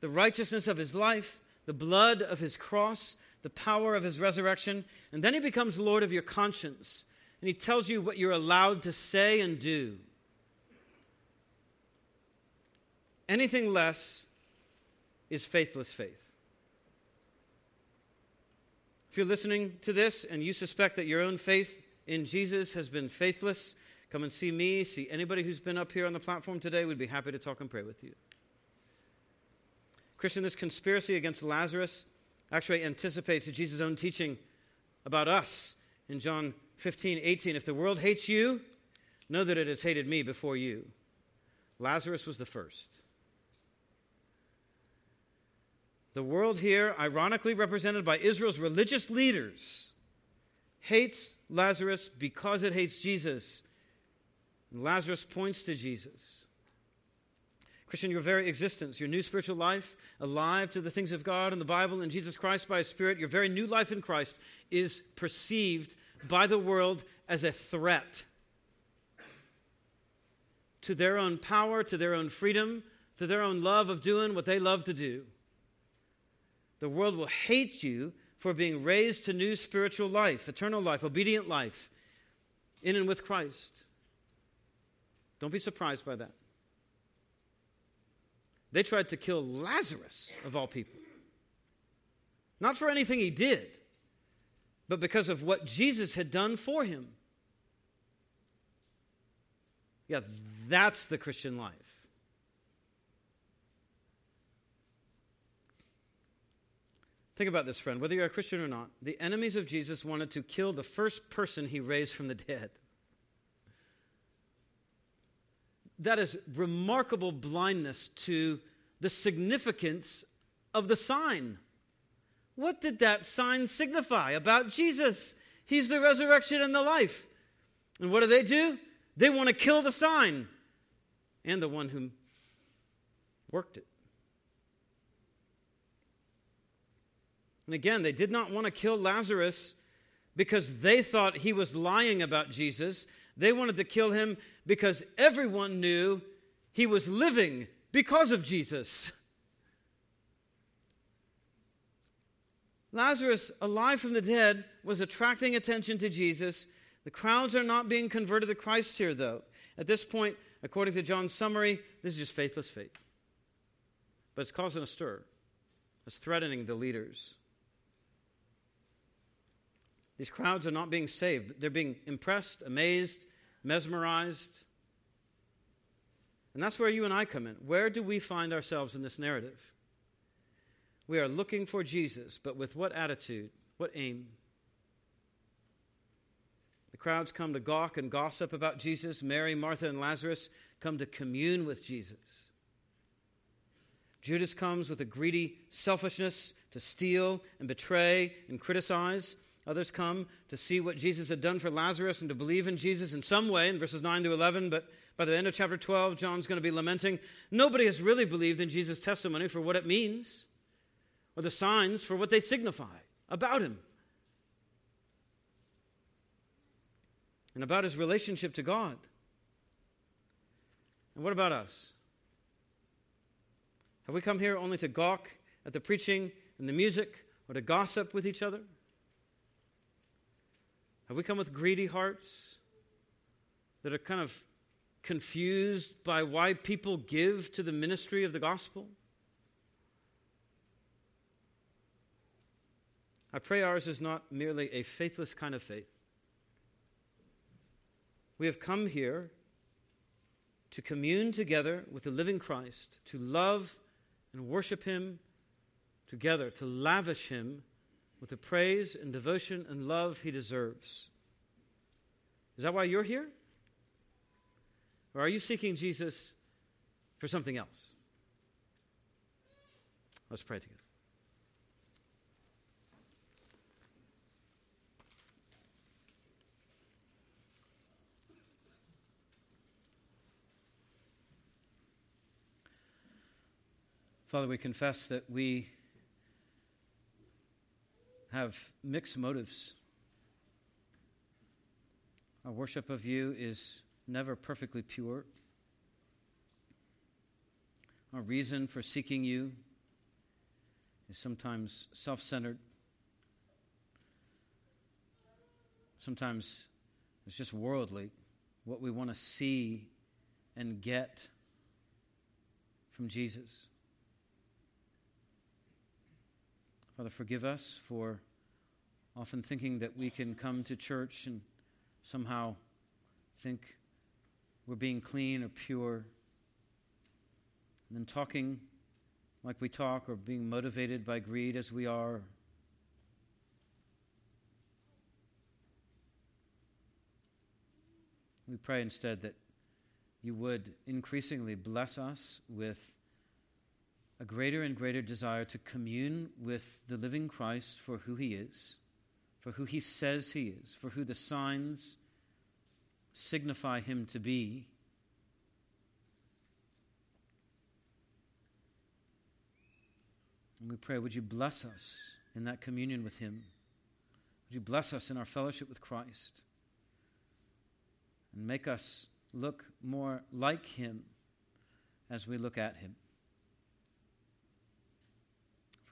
the righteousness of his life, the blood of his cross, the power of his resurrection, and then he becomes Lord of your conscience. And he tells you what you're allowed to say and do. Anything less is faithless faith. If you're listening to this and you suspect that your own faith in Jesus has been faithless, come and see me, see anybody who's been up here on the platform today. We'd be happy to talk and pray with you. Christian, this conspiracy against Lazarus actually anticipates Jesus' own teaching about us in John 15, 18. If the world hates you, know that it has hated me before you. Lazarus was the first. The world here, ironically represented by Israel's religious leaders, hates Lazarus because it hates Jesus. And Lazarus points to Jesus. Christian, your very existence, your new spiritual life, alive to the things of God and the Bible and Jesus Christ by His Spirit, your very new life in Christ is perceived by the world as a threat to their own power, to their own freedom, to their own love of doing what they love to do. The world will hate you for being raised to new spiritual life, eternal life, obedient life, in and with Christ. Don't be surprised by that. They tried to kill Lazarus, of all people. Not for anything he did, but because of what Jesus had done for him. Yeah, that's the Christian life. Think about this, friend. Whether you're a Christian or not, the enemies of Jesus wanted to kill the first person he raised from the dead. that is remarkable blindness to the significance of the sign. What did that sign signify about Jesus? He's the resurrection and the life. And what do they do? They want to kill the sign and the one who worked it. And again, they did not want to kill Lazarus because they thought he was lying about Jesus. They wanted to kill him because everyone knew he was living because of Jesus. Lazarus, alive from the dead, was attracting attention to Jesus. The crowds are not being converted to Christ here, though. At this point, according to John's summary, this is just faithless faith. But it's causing a stir, it's threatening the leaders. These crowds are not being saved, they're being impressed, amazed, mesmerized. And that's where you and I come in. Where do we find ourselves in this narrative? We are looking for Jesus, but with what attitude? What aim? The crowds come to gawk and gossip about Jesus. Mary, Martha, and Lazarus come to commune with Jesus. Judas comes with a greedy selfishness to steal and betray and criticize. Others come to see what Jesus had done for Lazarus and to believe in Jesus in some way in verses 9 to 11. But by the end of chapter 12, John's going to be lamenting nobody has really believed in Jesus' testimony for what it means or the signs for what they signify about him and about his relationship to God. And what about us? Have we come here only to gawk at the preaching and the music or to gossip with each other? Have we come with greedy hearts that are kind of confused by why people give to the ministry of the gospel? I pray ours is not merely a faithless kind of faith. We have come here to commune together with the living Christ, to love and worship Him together, to lavish Him with the praise and devotion and love He deserves. Is that why you're here? Or are you seeking Jesus for something else? Let's pray together. Father, we confess that we have mixed motives. Our worship of you is never perfectly pure. Our reason for seeking you is sometimes self centered. Sometimes it's just worldly, what we want to see and get from Jesus. Father, forgive us for often thinking that we can come to church and somehow think we're being clean or pure, and then talking like we talk or being motivated by greed as we are. We pray instead that you would increasingly bless us with a greater and greater desire to commune with the living Christ for who he is, for who he says he is, for who the signs signify him to be. And we pray, would you bless us in that communion with him? Would you bless us in our fellowship with Christ? And make us look more like him as we look at him